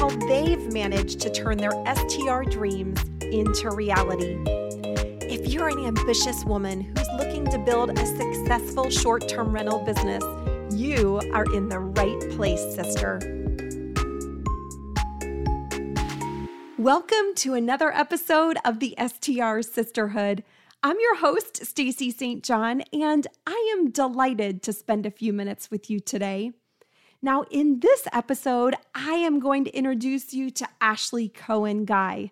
how they've managed to turn their STR dreams into reality. If you're an ambitious woman who's looking to build a successful short term rental business, you are in the right place, sister. Welcome to another episode of the STR Sisterhood. I'm your host, Stacy St. John, and I am delighted to spend a few minutes with you today. Now, in this episode, I am going to introduce you to Ashley Coen Guy.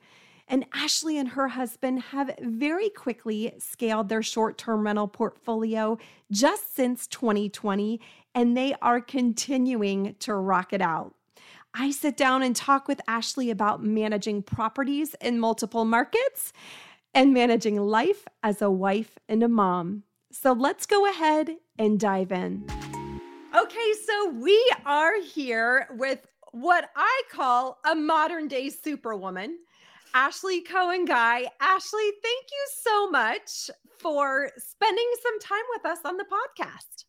And Ashley and her husband have very quickly scaled their short term rental portfolio just since 2020, and they are continuing to rock it out. I sit down and talk with Ashley about managing properties in multiple markets and managing life as a wife and a mom. So let's go ahead and dive in. Okay, so we are here with what I call a modern day superwoman, Ashley Coen Guy. Ashley, thank you so much for spending some time with us on the podcast.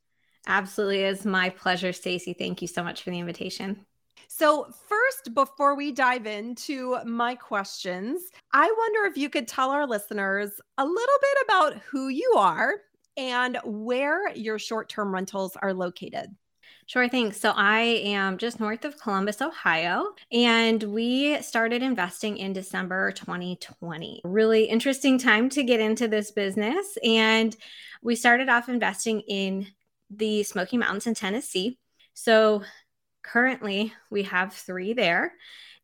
Absolutely. It's my pleasure, Stacy. Thank you so much for the invitation. So, first, before we dive into my questions, I wonder if you could tell our listeners a little bit about who you are and where your short term rentals are located. Sure thing. So I am just north of Columbus, Ohio, and we started investing in December 2020. Really interesting time to get into this business. And we started off investing in the Smoky Mountains in Tennessee. So currently we have three there.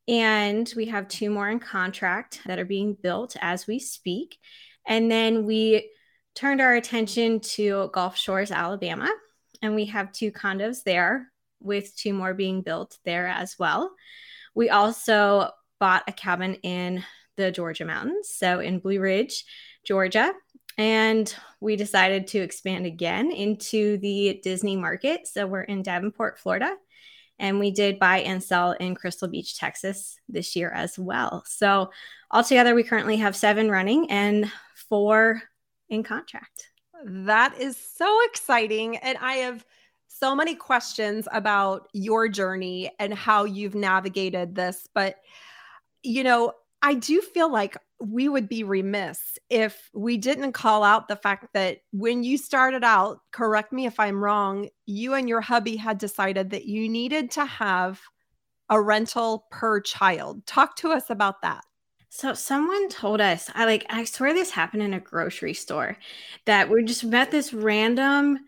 And we have two more in contract that are being built as we speak. And then we turned our attention to Gulf Shores, Alabama and we have two condos there with two more being built there as well. We also bought a cabin in the Georgia mountains, so in Blue Ridge, Georgia. And we decided to expand again into the Disney market. So we're in Davenport, Florida. And we did buy and sell in Crystal Beach, Texas this year as well. So altogether, we currently have seven running and four in contract. That is so exciting. And I have so many questions about your journey and how you've navigated this. But, you know, I do feel like we would be remiss if we didn't call out the fact that when you started out, correct me if I'm wrong, you and your hubby had decided that you needed to have a rental per child. Talk to us about that. So someone told us, I like I swear this happened in a grocery store that we just met this random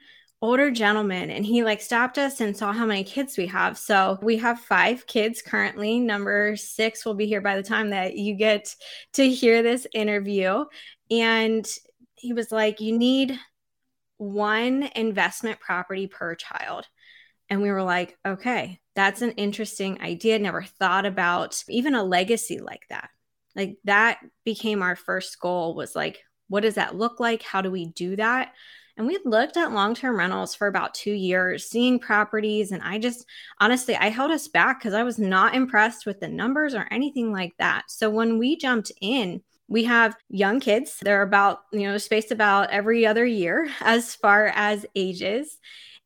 older gentleman and he like stopped us and saw how many kids we have. So we have 5 kids currently. Number 6 will be here by the time that you get to hear this interview and he was like you need one investment property per child. And we were like, okay, that's an interesting idea. Never thought about even a legacy like that like that became our first goal was like what does that look like? How do we do that? And we looked at long-term rentals for about two years seeing properties and i just honestly i held us back because i was not impressed with the numbers or anything like that. So when we jumped in we have young kids. They're about you know spaced about every other year as far as ages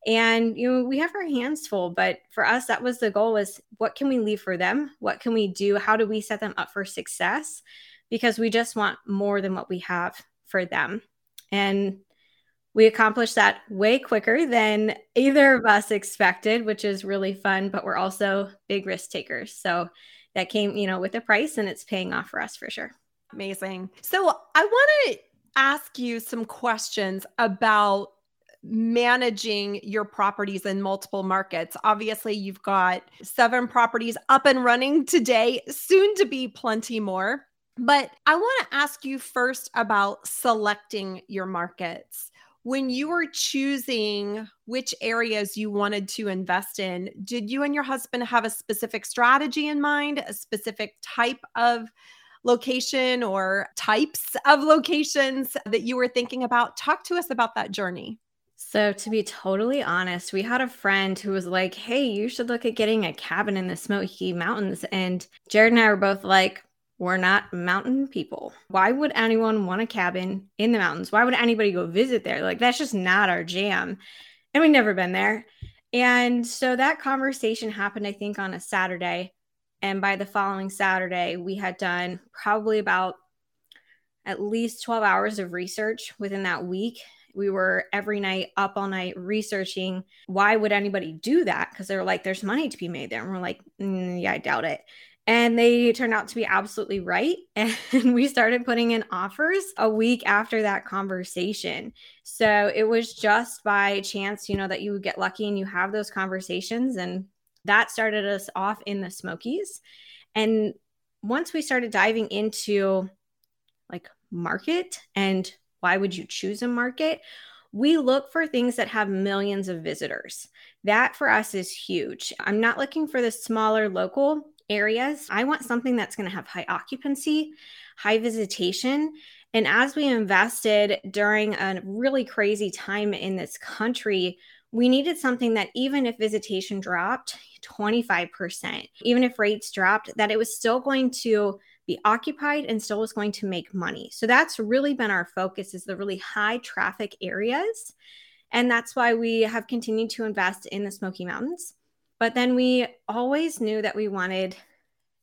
and you know we have our hands full but for us that was the goal was what can we leave for them? What can we do? How do we set them up for success? Because we just want more than what we have for them. And we accomplished that way quicker than either of us expected which is really fun but we're also big risk takers. So that came you know with a price and it's paying off for us for sure. Amazing. So i want to ask you some questions about managing your properties in multiple markets. Obviously, you've got seven properties up and running today, soon to be plenty more. But I want to ask you first about selecting your markets. when you were choosing which areas you wanted to invest in, did you and your husband have a specific strategy in mind, a specific type of location or types of locations that you were thinking about? Talk to us about that journey. So, to be totally honest, we had a friend who was like, Hey, you should look at getting a cabin in the Smoky Mountains. And Jared and I were both like, We're not mountain people. Why would anyone want a cabin in the mountains? Why would anybody go visit there? Like, that's just not our jam. And we've never been there. And so that conversation happened, I think, on a Saturday. And by the following Saturday, we had done probably about at least 12 hours of research within that week. We were every night up all night researching why would anybody do that? Because they were like, there's money to be made there. And we're like, mm, yeah, I doubt it. And they turned out to be absolutely right. And we started putting in offers a week after that conversation. So it was just by chance, you know, that you would get lucky and you have those conversations. And that started us off in the Smokies. And once we started diving into like market and why would you choose a market, we look for things that have millions of visitors. That for us is huge. I'm not looking for the smaller local areas. I want something that's going to have high occupancy, high visitation. And as we invested during a really crazy time in this country, we needed something that even if visitation dropped 25%, even if rates dropped, that it was still going to be occupied and still was going to make money. So that's really been our focus is the really high traffic areas. And that's why we have continued to invest in the Smoky Mountains. But then we always knew that we wanted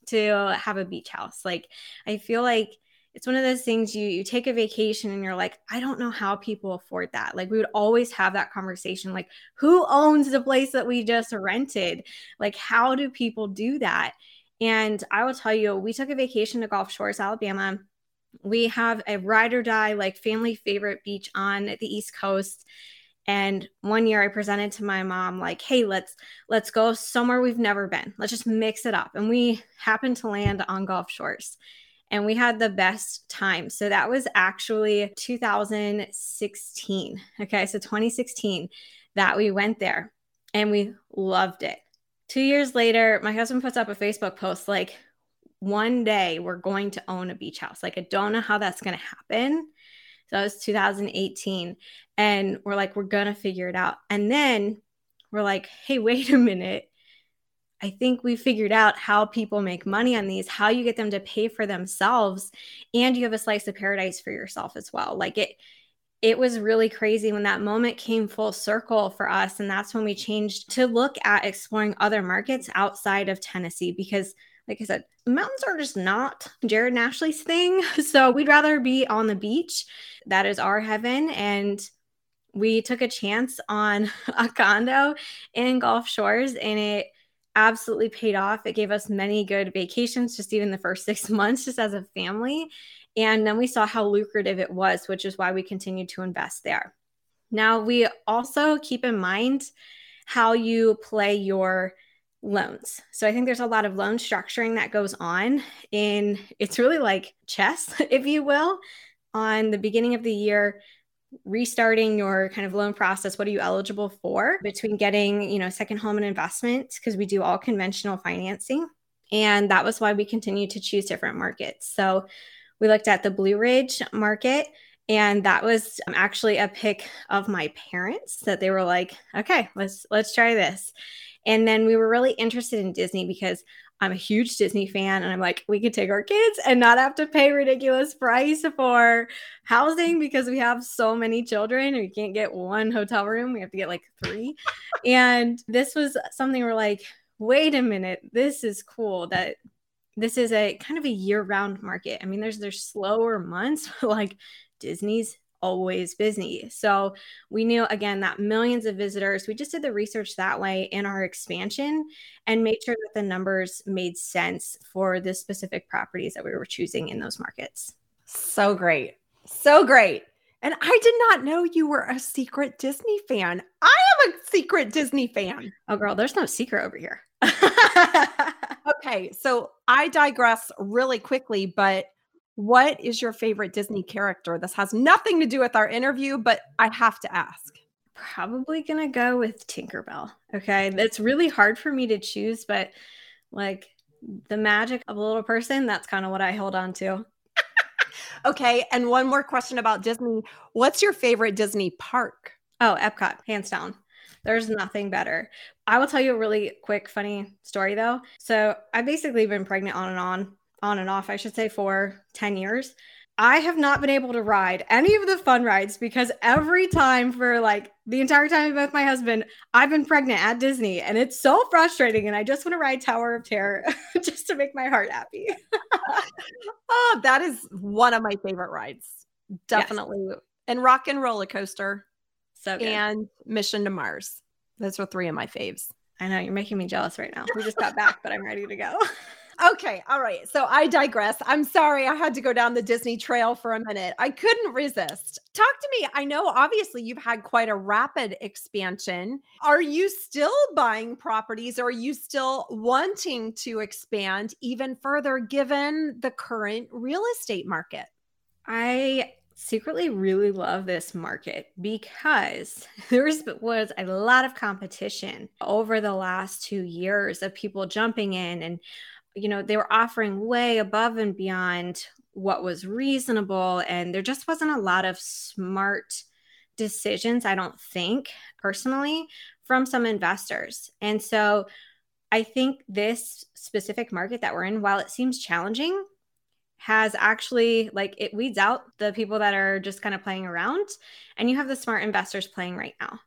to have a beach house. Like I feel like it's one of those things you you take a vacation and you're like i don't know how people afford that like we would always have that conversation like who owns the place that we just rented like how do people do that and i will tell you we took a vacation to gulf shores alabama we have a ride or die like family favorite beach on the east coast and one year i presented to my mom like hey let's let's go somewhere we've never been let's just mix it up and we happened to land on gulf shores and we had the best time. So that was actually 2016. Okay, so 2016 that we went there and we loved it. Two years later, my husband puts up a Facebook post like, one day we're going to own a beach house. Like, I don't know how that's going to happen. So that was 2018. And we're like, we're going to figure it out. And then we're like, hey, wait a minute. I think we figured out how people make money on these, how you get them to pay for themselves, and you have a slice of paradise for yourself as well. Like it, it was really crazy when that moment came full circle for us. And that's when we changed to look at exploring other markets outside of Tennessee because, like I said, mountains are just not Jared and Ashley's thing. So we'd rather be on the beach. That is our heaven. And we took a chance on a condo in Gulf Shores and it absolutely paid off. It gave us many good vacations, just even the first six months, just as a family. And then we saw how lucrative it was, which is why we continued to invest there. Now, we also keep in mind how you play your loans. So I think there's a lot of loan structuring that goes on in it's really like chess, if you will. On the beginning of the year, restarting your kind of loan process what are you eligible for between getting you know second home and investment because we do all conventional financing and that was why we continued to choose different markets so we looked at the blue ridge market and that was um, actually a pick of my parents that they were like okay let's let's try this and then we were really interested in disney because I'm a huge Disney fan and I'm like, we could take our kids and not have to pay ridiculous price for housing because we have so many children and we can't get one hotel room. We have to get like three. and this was something we're like, wait a minute, this is cool that this is a kind of a year-round market. I mean, there's there's slower months, like Disney's always busy. So we knew again that millions of visitors, we just did the research that way in our expansion and made sure that the numbers made sense for the specific properties that we were choosing in those markets. So great. So great. And I did not know you were a secret Disney fan. I am a secret Disney fan. Oh, girl, there's no secret over here. okay. So I digress really quickly, but what is your favorite Disney character? This has nothing to do with our interview, but I have to ask. Probably gonna go with Tinkerbell. Okay. It's really hard for me to choose, but like the magic of a little person, that's kind of what I hold on to. okay. And one more question about Disney. What's your favorite Disney park? Oh, Epcot, hands down. There's nothing better. I will tell you a really quick, funny story though. So I've basically been pregnant on and on on and off, I should say, for 10 years. I have not been able to ride any of the fun rides because every time for like the entire time with my husband, I've been pregnant at Disney and it's so frustrating. And I just want to ride Tower of Terror just to make my heart happy. oh, that is one of my favorite rides. Definitely. Yes. And Rock and Roller Coaster. So good. And Mission to Mars. Those are three of my faves. I know you're making me jealous right now. We just got back, but I'm ready to go. Okay, all right. So I digress. I'm sorry I had to go down the Disney trail for a minute. I couldn't resist. Talk to me. I know obviously you've had quite a rapid expansion. Are you still buying properties or are you still wanting to expand even further given the current real estate market? I secretly really love this market because there was a lot of competition over the last two years of people jumping in and you know, they were offering way above and beyond what was reasonable. And there just wasn't a lot of smart decisions, I don't think personally, from some investors. And so I think this specific market that we're in, while it seems challenging, has actually like it weeds out the people that are just kind of playing around and you have the smart investors playing right now.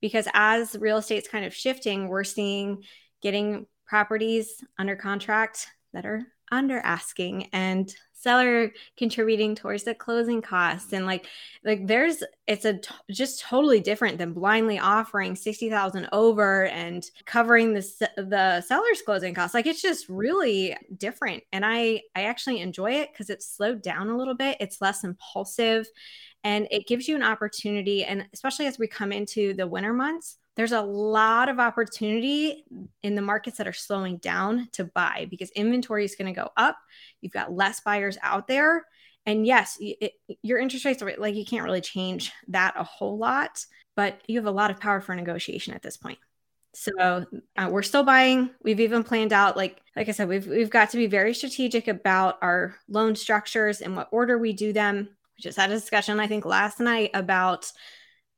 Because as real estate's kind of shifting we're seeing getting properties under contract that are under asking and seller contributing towards the closing costs. And like like there's it's a t- just totally different than blindly offering 60,000 over and covering the the seller's closing costs. Like it's just really different. And I I actually enjoy it cuz it's slowed down a little bit. It's less impulsive and it gives you an opportunity. And especially as we come into the winter months there's a lot of opportunity in the markets that are slowing down to buy because inventory is going to go up. You've got less buyers out there. And yes, it, your interest rates are like you can't really change that a whole lot, but you have a lot of power for negotiation at this point. So uh, we're still buying. We've even planned out, like like I said, we've we've got to be very strategic about our loan structures and what order we do them. We just had a discussion, I think, last night about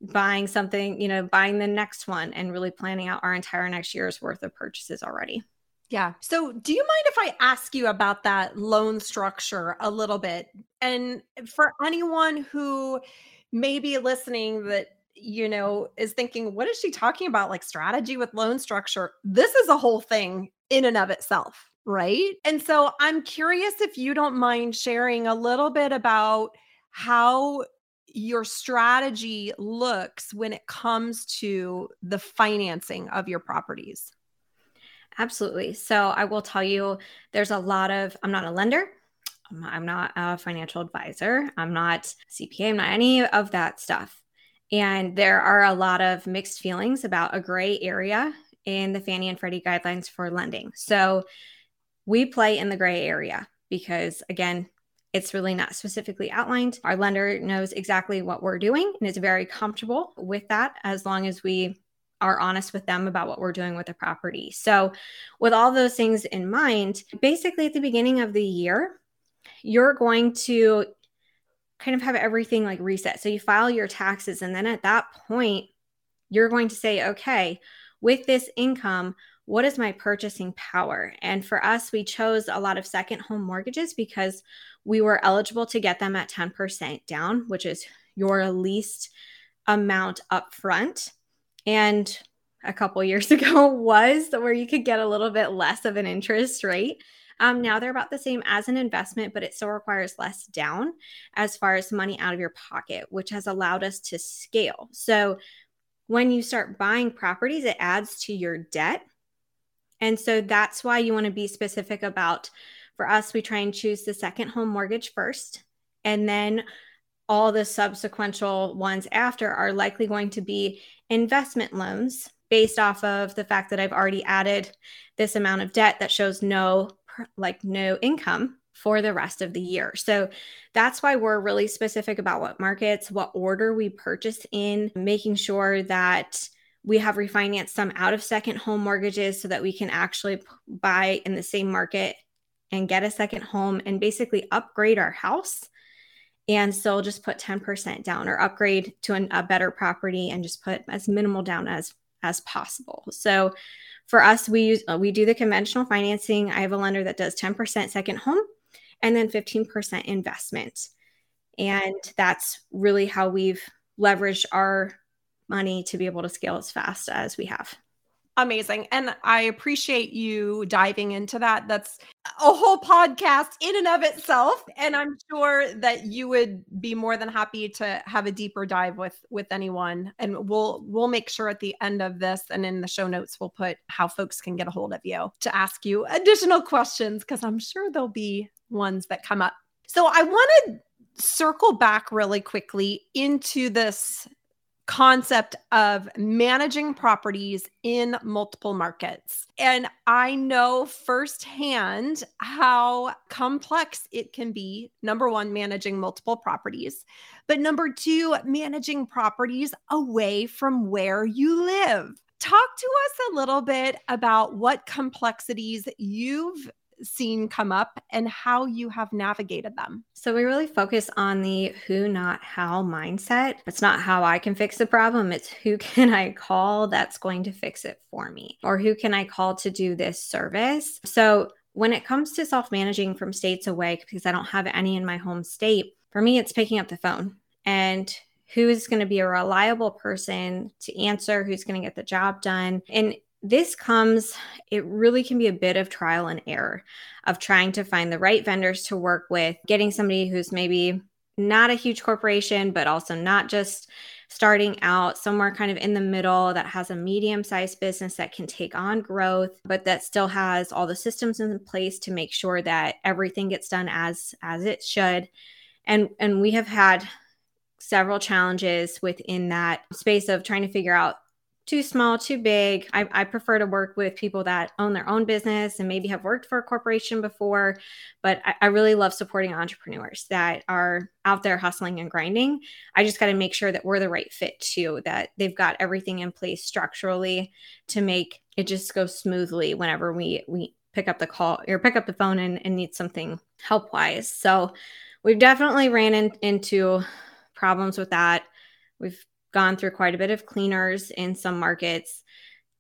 buying something, you know, buying the next one and really planning out our entire next year's worth of purchases already. Yeah. So, do you mind if I ask you about that loan structure a little bit? And for anyone who may be listening that, you know, is thinking, what is she talking about? Like strategy with loan structure? This is a whole thing in and of itself. Right. And so, I'm curious if you don't mind sharing a little bit about how your strategy looks when it comes to the financing of your properties. Absolutely. So I will tell you there's a lot of, I'm not a lender. I'm not a financial advisor. I'm not CPA. I'm not any of that stuff. And there are a lot of mixed feelings about a gray area in the Fannie and Freddie guidelines for lending. So we play in the gray area because, again, it's really not specifically outlined. Our lender knows exactly what we're doing and is very comfortable with that as long as we are honest with them about what we're doing with the property. So, with all those things in mind, basically at the beginning of the year, you're going to kind of have everything like reset. So, you file your taxes, and then at that point, you're going to say, okay, with this income, what is my purchasing power? And for us, we chose a lot of second home mortgages because we were eligible to get them at 10% down, which is your least amount up front. And a couple years ago was where you could get a little bit less of an interest rate. Um, now they're about the same as an investment, but it still requires less down as far as money out of your pocket, which has allowed us to scale. So when you start buying properties, it adds to your debt and so that's why you want to be specific about for us, we try and choose the second home mortgage first. And then all the subsequent ones after are likely going to be investment loans based off of the fact that I've already added this amount of debt that shows no like no income for the rest of the year. So that's why we're really specific about what markets, what order we purchase in, making sure that we have refinanced some out of second home mortgages so that we can actually buy in the same market and get a second home and basically upgrade our house and still just put 10% down or upgrade to an, a better property and just put as minimal down as as possible. So for us we use uh, we do the conventional financing. I have a lender that does 10% second home and then 15% investment. And that's really how we've leveraged our money to be able to scale as fast as we have. Amazing. And I appreciate you diving into that. That's a whole podcast in and of itself. And I'm sure that you would be more than happy to have a deeper dive with with anyone. And we'll we'll make sure at the end of this and in the show notes we'll put how folks can get a hold of you to ask you additional questions because I'm sure there'll be ones that come up. So I want to circle back really quickly into this concept of managing properties in multiple markets. And I know firsthand how complex it can be. Number one, managing multiple properties, but number two, managing properties away from where you live. Talk to us a little bit about what complexities you've seen come up and how you have navigated them? So, we really focus on the who, not how mindset. It's not how I can fix the problem, it's who can I call that's going to fix it for me, or who can I call to do this service. So, when it comes to self managing from states away, because I don't have any in my home state, for me, it's picking up the phone and who's going to be a reliable person to answer, who's going to get the job done. And this comes, it really can be a bit of trial and error of trying to find the right vendors to work with, getting somebody who's maybe not a huge corporation, but also not just starting out somewhere kind of in the middle that has a medium sized business that can take on growth but that still has all the systems in place to make sure that everything gets done as as it should. And and we have had several challenges within that space of trying to figure out too small, too big. I, I, prefer to work with people that own their own business and maybe have worked for a corporation before. But I, I really love supporting entrepreneurs that are out there hustling and grinding. I just got to make sure that we're the right fit too, that they've got everything in place structurally to make it just go smoothly whenever we we pick up the call or pick up the phone and, and need something help wise. So we've definitely ran in, into problems with that. We've gone through quite a bit of cleaners in some markets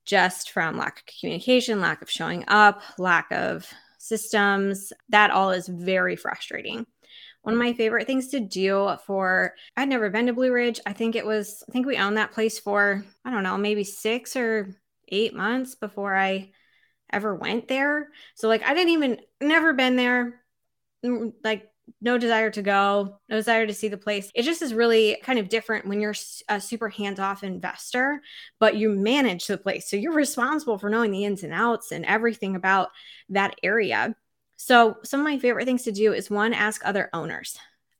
just from lack of communication, lack of showing up, lack of systems. That all is very frustrating. One of my favorite things to do for I'd never been to Blue Ridge. I think it was I think we owned that place for I don't know, maybe 6 or 8 months before I ever went there. So like I didn't even never been there mm, like no desire to go, no desire to see the place. It just is really kind of different when you're a super hands off investor, but you manage the place. So you're responsible for knowing the ins and outs and everything about that area. So, some of my favorite things to do is one, ask other owners.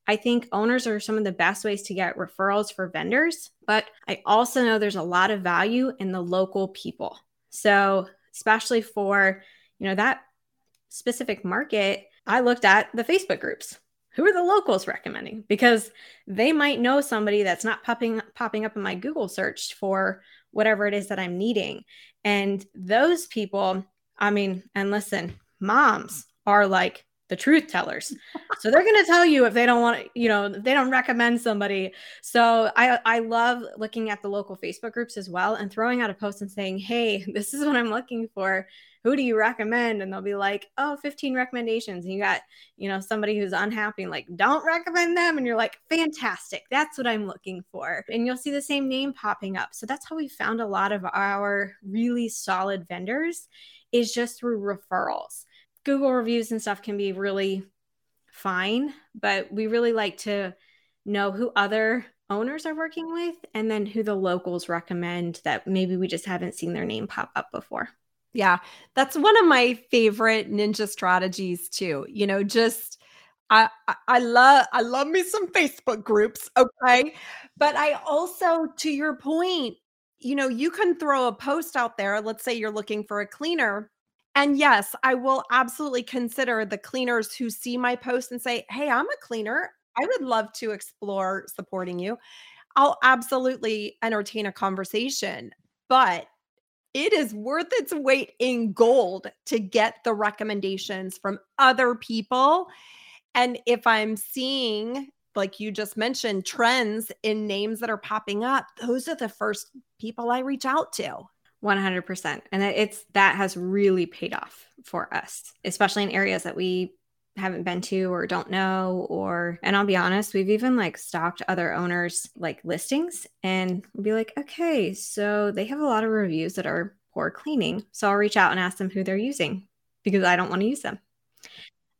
I think owners are some of the best ways to get referrals for vendors, but I also know there's a lot of value in the local people. So, especially for, you know, that specific market, I looked at the Facebook groups. Who are the locals recommending? Because they might know somebody that's not popping popping up in my Google search for whatever it is that I'm needing. And those people, I mean, and listen, moms are like the truth tellers. So they're going to tell you if they don't want, you know, they don't recommend somebody. So I I love looking at the local Facebook groups as well and throwing out a post and saying, "Hey, this is what I'm looking for who do you recommend? And they'll be like, oh, 15 recommendations. And you got, you know, somebody who's unhappy and like, don't recommend them. And you're like, fantastic. That's what I'm looking for. And you'll see the same name popping up. So that's how we found a lot of our really solid vendors is just through referrals. Google reviews and stuff can be really fine, but we really like to know who other owners are working with and then who the locals recommend that maybe we just haven't seen their name pop up before. Yeah, that's one of my favorite ninja strategies too. You know, just I, I love I love me some Facebook groups, okay? But I also to your point, you know, you can throw a post out there, let's say you're looking for a cleaner And yes, I will absolutely consider the cleaners who see my post and say, Hey, I'm a cleaner. I would love to explore supporting you. I'll absolutely entertain a conversation, but it is worth its weight in gold to get the recommendations from other people. And if I'm seeing, like you just mentioned, trends in names that are popping up, those are the first people I reach out to. 100%. And it's that has really paid off for us, especially in areas that we haven't been to or don't know or and I'll be honest, we've even like stalked other owners like listings and we'll be like, "Okay, so they have a lot of reviews that are poor cleaning." So I'll reach out and ask them who they're using because I don't want to use them.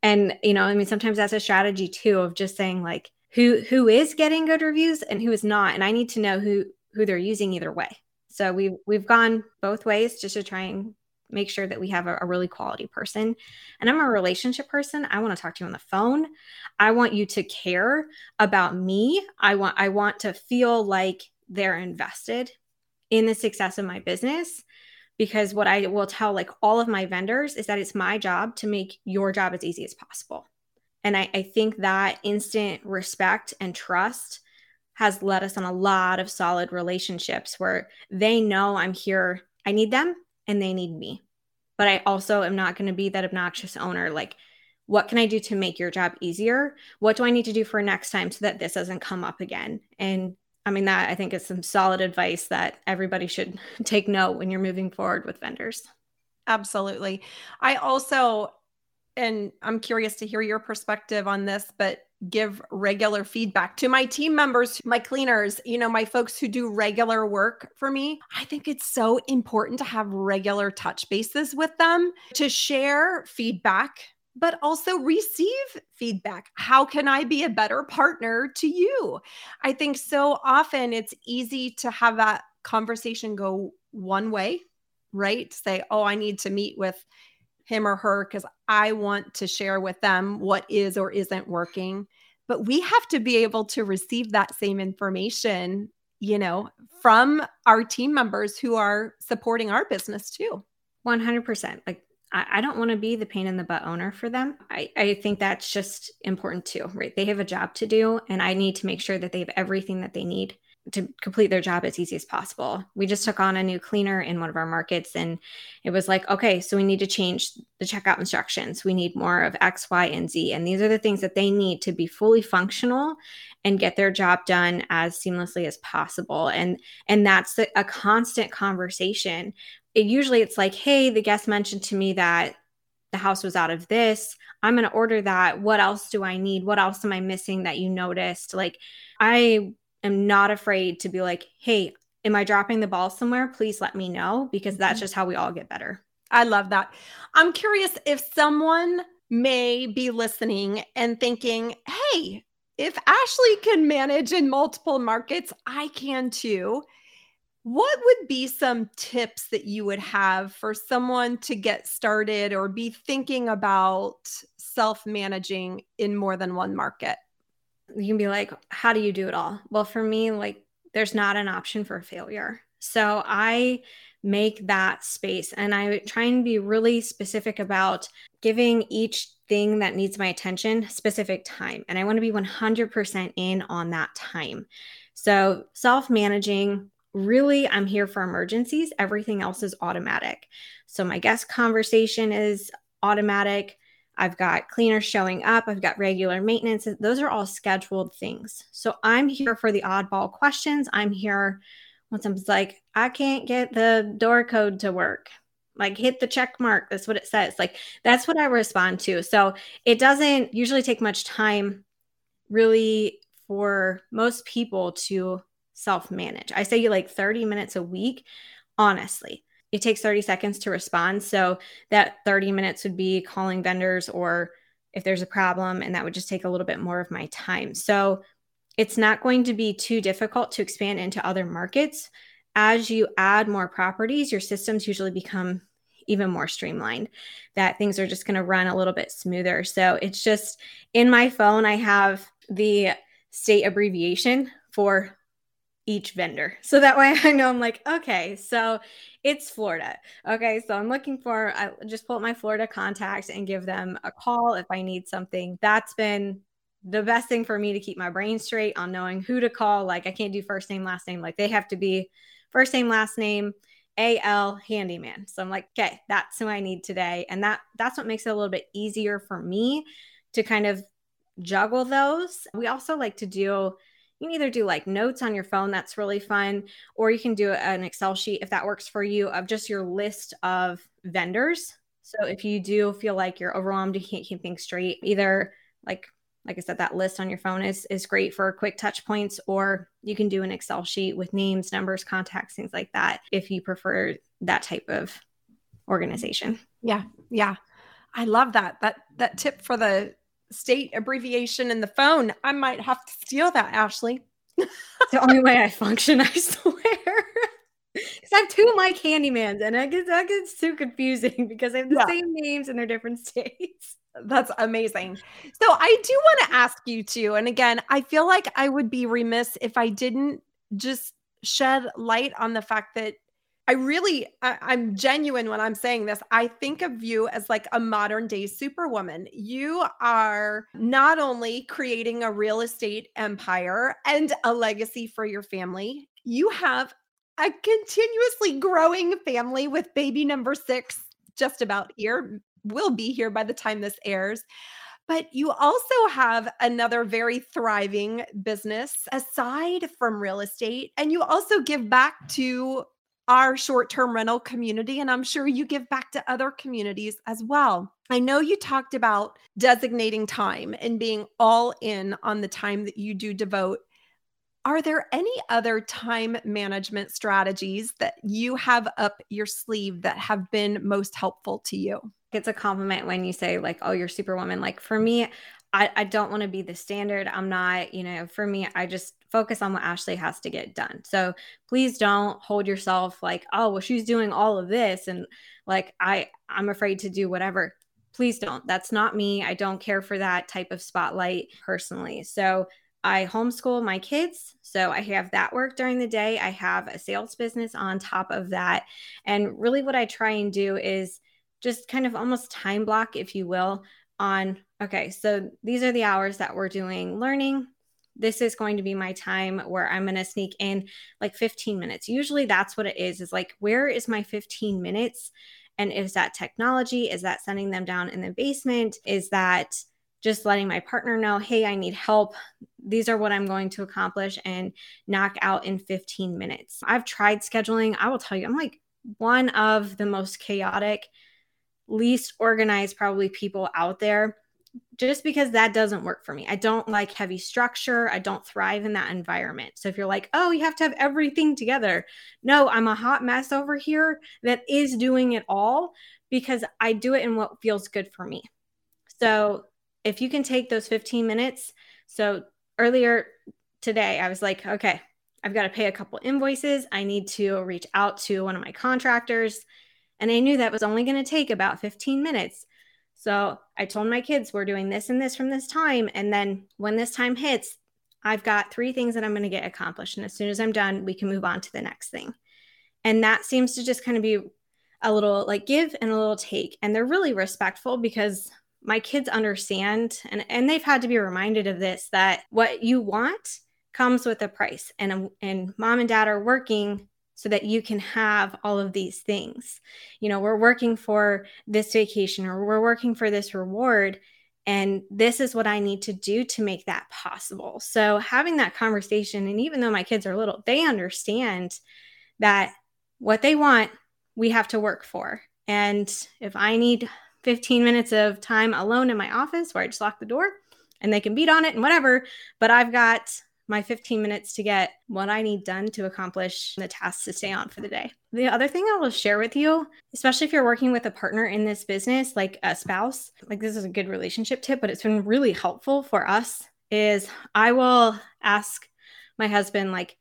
And you know, I mean sometimes that's a strategy too of just saying like who who is getting good reviews and who is not and I need to know who who they're using either way. So we've we've gone both ways just to try and make sure that we have a, a, really quality person. And I'm a relationship person. I want to talk to you on the phone. I want you to care about me. I want I want to feel like they're invested in the success of my business because what I will tell like all of my vendors is that it's my job to make your job as easy as possible. And I, I think that instant respect and trust has led us on a lot of solid relationships where they know I'm here. I need them and they need me. But I also am not going to be that obnoxious owner. Like, what can I do to make your job easier? What do I need to do for next time so that this doesn't come up again? And I mean, that I think is some solid advice that everybody should take note when you're moving forward with vendors. Absolutely. I also, and I'm curious to hear your perspective on this, but give regular feedback to my team members, my cleaners, you know, my folks who do regular work for me. I think it's so important to have regular touch bases with them to share feedback but also receive feedback. How can I be a better partner to you? I think so often it's easy to have that conversation go one way, right? Say, oh, I need to meet with him or her because I want to share with them what is or isn't working. But we have to be able to receive that same information, you know, from our team members who are supporting our business too. 100%. Like, I, don't want to be the pain in the butt owner for them. I, I think that's just important too, right? They have a job to do, and I need to make sure that they have everything that they need to complete their job as easy as possible. We just took on a new cleaner in one of our markets and it was like, okay, so we need to change the checkout instructions. We need more of X, Y, and Z. And these are the things that they need to be fully functional and get their job done as seamlessly as possible. And and that's a constant conversation. It usually it's like, hey, the guest mentioned to me that the house was out of this. I'm going to order that. What else do I need? What else am I missing that you noticed? Like I am not afraid to be like, hey, am I dropping the ball somewhere? Please let me know because that's mm-hmm. just how we all get better. I love that. I'm curious if someone may be listening and thinking, hey, if Ashley can manage in multiple markets, I can too. What would be some tips that you would have for someone to get started or be thinking about self managing in more than one market? You can be like, how do you do it all? Well, for me, like, there's not an option for failure. So I make that space and I try and be really specific about giving each thing that needs my attention specific time. And I want to be 100% in on that time. So self managing, really, I'm here for emergencies. Everything else is automatic. So my guest conversation is automatic. I've got cleaners showing up, I've got regular maintenance. Those are all scheduled things. So I'm here for the oddball questions. I'm here when someone's like, I can't get the door code to work. Like hit the check mark. That's what it says. Like that's what I respond to. So it doesn't usually take much time really for most people to self manage. I say you like 30 minutes a week, honestly it takes 30 seconds to respond. So that 30 minutes would be calling vendors or if there's a problem, and that would just take a little bit more of my time. So it's not going to be too difficult to expand into other markets. As you add more properties, your systems usually become even more streamlined, that things are just going to run a little bit smoother. So it's just in my phone, I have the state abbreviation for each vendor. So that way I know I'm like, okay, so it's Florida. Okay, so I'm looking for, I just pull up my Florida contacts and give them a call if I need something. That's been the best thing for me to keep my brain straight on knowing who to call. Like, I can't do first name, last name. Like, they have to be first name, last name. AL handyman. So I'm like, okay, that's who I need today. And that that's what makes it a little bit easier for me to kind of juggle those. We also like to do you can either do like notes on your phone, that's really fun, or you can do an Excel sheet if that works for you of just your list of vendors. So if you do feel like you're overwhelmed, you can't keep things straight, either like like I said, that list on your phone is is great for quick touch points, or you can do an Excel sheet with names, numbers, contacts, things like that, if you prefer that type of organization. Yeah, yeah, I love that that that tip for the state abbreviation in the phone. I might have to steal that, Ashley. the only way I function, I swear. Because I have two Mike Handymans, and I get that gets too confusing because they have the yeah. same names and they're different states. That's amazing. So I do want to ask you too. And again, I feel like I would be remiss if I didn't just shed light on the fact that I really, I, am genuine when I'm saying this. I think of you as like a modern day superwoman. You are not only creating a real estate empire and a legacy for your family, you have a continuously growing family with baby number six just about here, will be here by the time this airs. But you also have another very thriving business aside from real estate. And you also give back to our short term rental community. And I'm sure you give back to other communities as well. I know you talked about designating time and being all in on the time that you do devote. Are there any other time management strategies that you have up your sleeve that have been most helpful to you? It's a compliment when you say, like, oh, you're superwoman. Like for me, I, I don't want to be the standard. I'm not, you know, for me, I just focus on what Ashley has to get done. So please don't hold yourself like, oh, well, she's doing all of this and like I I'm afraid to do whatever. Please don't. That's not me. I don't care for that type of spotlight personally. So I homeschool my kids. So I have that work during the day. I have a sales business on top of that. And really, what I try and do is just kind of almost time block, if you will, on okay, so these are the hours that we're doing learning. This is going to be my time where I'm going to sneak in like 15 minutes. Usually that's what it is is like where is my 15 minutes? And is that technology? Is that sending them down in the basement? Is that just letting my partner know, hey, I need help. These are what I'm going to accomplish and knock out in 15 minutes. I've tried scheduling. I will tell you, I'm like one of the most chaotic least organized probably people out there just because that doesn't work for me. I don't like heavy structure. I don't thrive in that environment. So if you're like, oh, you have to have everything together. No, I'm a hot mess over here that is doing it all because I do it in what feels good for me. So if you can take those 15 minutes. So earlier today, I was like, okay, I've got to pay a couple invoices. I need to reach out to one of my contractors and I knew that was only going to take about 15 minutes. So I told my kids, we're doing this and this from this time. And then when this time hits, I've got three things that I'm going to get accomplished. And as soon as I'm done, we can move on to the next thing. And that seems to just kind of be a little like give and a little take. And they're really respectful because my kids understand and, and they've had to be reminded of this that what you want comes with a price. And, and mom and dad are working so that you can have all of these things. You know, we're working for this vacation or we're working for this reward. And this is what I need to do to make that possible. So, having that conversation, and even though my kids are little, they understand that what they want, we have to work for. And if I need 15 minutes of time alone in my office where I just lock the door and they can beat on it and whatever, but I've got my 15 minutes to get what I need done to accomplish the tasks to stay on for the day. The other thing I will share with you, especially if you're working with a partner in this business, like a spouse, like this is a good relationship tip, but it's been really helpful for us, is I will ask my husband, like,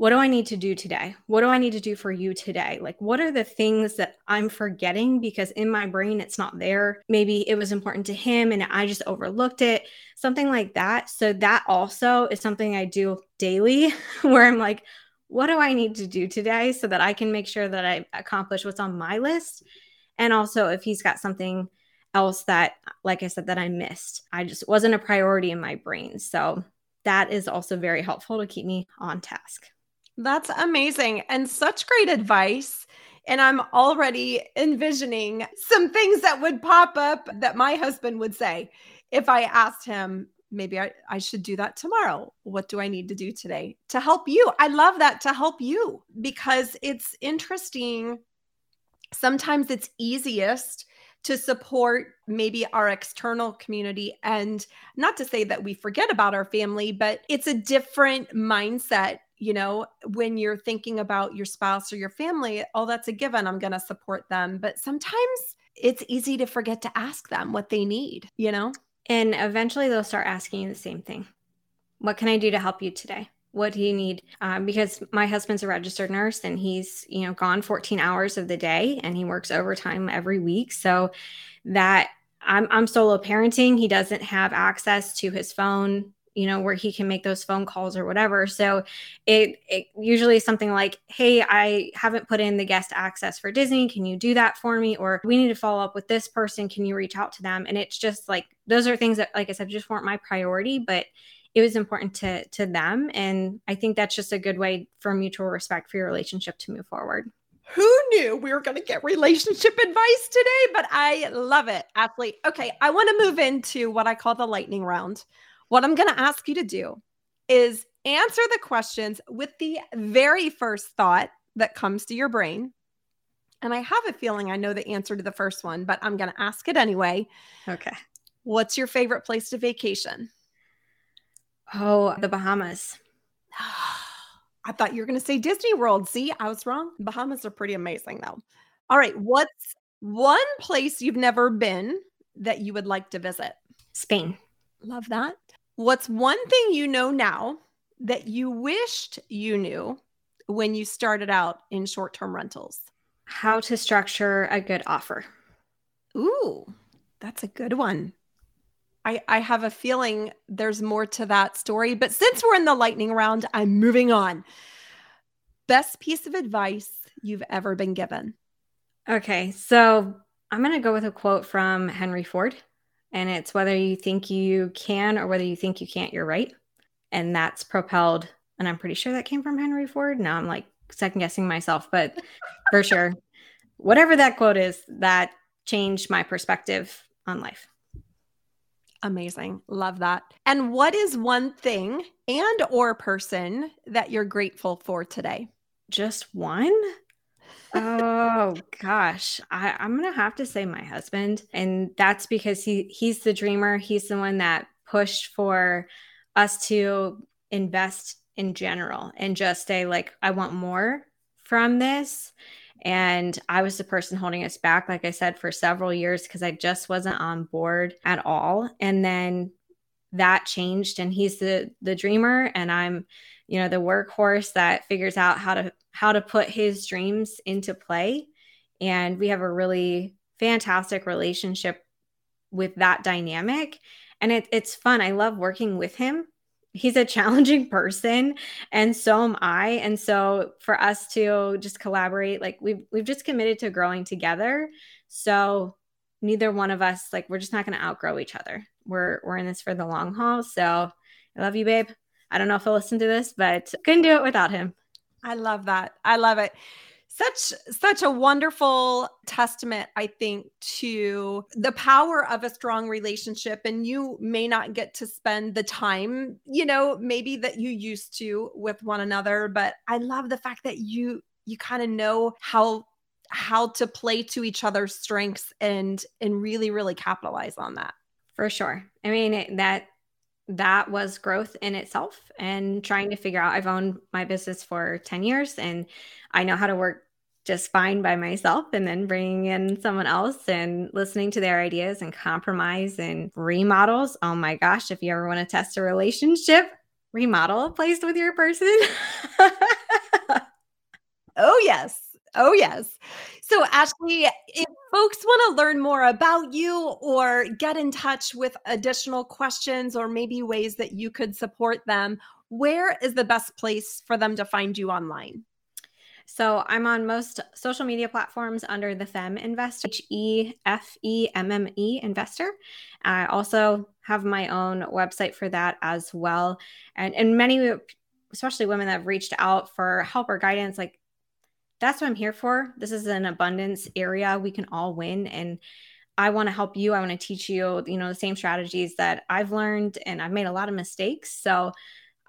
what do I need to do today? What do I need to do for you today? Like, what are the things that I'm forgetting because in my brain it's not there? Maybe it was important to him and I just overlooked it, something like that. So, that also is something I do daily where I'm like, what do I need to do today so that I can make sure that I accomplish what's on my list? And also, if he's got something else that, like I said, that I missed, I just wasn't a priority in my brain. So that is also very helpful to keep me on task. That's amazing and such great advice. And I'm already envisioning some things that would pop up that my husband would say if I asked him, maybe I, I should do that tomorrow. What do I need to do today to help you? I love that to help you because it's interesting. Sometimes it's easiest to support maybe our external community. And not to say that we forget about our family, but it's a different mindset. You know, when you're thinking about your spouse or your family, oh, that's a given. I'm going to support them. But sometimes it's easy to forget to ask them what they need, you know? And eventually they'll start asking you the same thing What can I do to help you today? What do you need? Um, because my husband's a registered nurse and he's, you know, gone 14 hours of the day and he works overtime every week. So that I'm, I'm solo parenting. He doesn't have access to his phone you know where he can make those phone calls or whatever. So it, it usually something like hey i haven't put in the guest access for disney. Can you do that for me? Or we need to follow up with this person. Can you reach out to them? And it's just like those are things that like i said just weren't my priority but it was important to to them. And i think that's just a good way for mutual respect for your relationship to move forward. Who knew we were going to get relationship advice today? But i love it ashley. Okay i want to move into what i call the lightning round what I'm going to ask you to do is answer the questions with the very first thought that comes to your brain. And I have a feeling I know the answer to the first one, but I'm going to ask it anyway. Okay. What's your favorite place to vacation? Oh, the Bahamas. I thought you were going to say Disney World. See, I was wrong. Bahamas are pretty amazing, though. All right. What's one place you've never been that you would like to visit? Spain. Love that. What's one thing you know now that you wished you knew when you started out in short term rentals? How to structure a good offer. Ooh, that's a good one. I, I have a feeling there's more to that story, but since we're in the lightning round, I'm moving on. Best piece of advice you've ever been given? Okay, so I'm going to go with a quote from Henry Ford and it's whether you think you can or whether you think you can't, you're right. And that's propelled, and I'm pretty sure that came from Henry Ford. Now I'm like second guessing myself, but for sure, whatever that quote is, that changed my perspective on life. Amazing. Love that. And what is one thing and or person that you're grateful for today? Just one? Oh gosh. I, i'm gonna have to say my husband and that's because he he's the dreamer. He's the one that pushed for us to invest in general and just say like i want more from this. And i was the person holding us back like i said for several years because i just wasn't on board at all. And then that changed and he's the the dreamer and i'm you know the workhorse that figures out how to how to put his dreams into play. And we have a really fantastic relationship with that dynamic. And it, it's fun. I love working with him. He's a challenging person, and so am I. And so for us to just collaborate, like we've we've just committed to growing together. So neither one of us, like, we're just not going to outgrow each other. We're we're in this for the long haul. So I love you, babe. I don't know if he'll listen to this, but couldn't do it without him. I love that. I love it. Such such a wonderful testament I think to the power of a strong relationship and you may not get to spend the time, you know, maybe that you used to with one another, but I love the fact that you you kind of know how how to play to each other's strengths and and really really capitalize on that for sure i mean it, that that was growth in itself and trying to figure out I've owned my business for 10 years and I know how to work just fine by myself and then bringing in someone else and listening to their ideas and compromise and remodels. Oh my gosh, if you ever want to test a relationship, remodel a place with your person. oh, yes. Oh, yes. So, Ashley, if folks want to learn more about you or get in touch with additional questions or maybe ways that you could support them, where is the best place for them to find you online? So I'm on most social media platforms under the Femme Investor, H E F E M M E Investor. I also have my own website for that as well. And, and many, especially women that have reached out for help or guidance, like that's what I'm here for. This is an abundance area. We can all win. And I want to help you. I want to teach you, you know, the same strategies that I've learned and I've made a lot of mistakes. So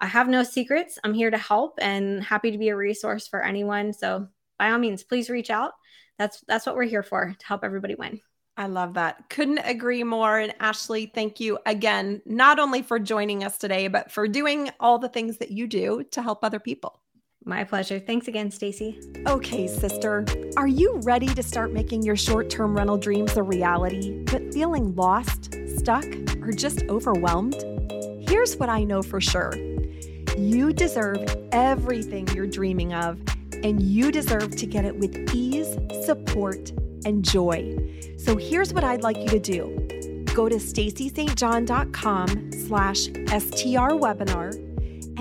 I have no secrets. I'm here to help and happy to be a resource for anyone. So by all means, please reach out. That's that's what we're here for to help everybody win. I love that. Couldn't agree more. And Ashley, thank you again, not only for joining us today, but for doing all the things that you do to help other people. My pleasure. Thanks again, Stacy. Okay, sister. Are you ready to start making your short-term rental dreams a reality, but feeling lost, stuck, or just overwhelmed? Here's what I know for sure. You deserve everything you're dreaming of, and you deserve to get it with ease, support, and joy. So here's what I'd like you to do. Go to stacystjohn.com slash STR webinar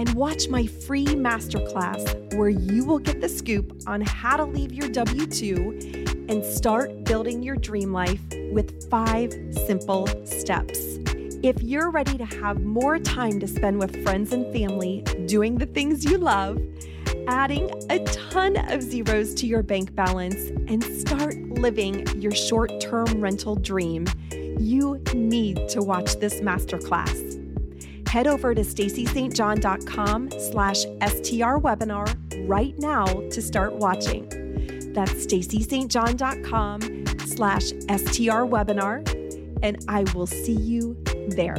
and watch my free masterclass where you will get the scoop on how to leave your W 2 and start building your dream life with five simple steps. If you're ready to have more time to spend with friends and family doing the things you love, adding a ton of zeros to your bank balance, and start living your short term rental dream, you need to watch this masterclass. Head over to stacystjohn.com slash STR webinar right now to start watching. That's stacystjohn.com slash STR webinar, and I will see you there.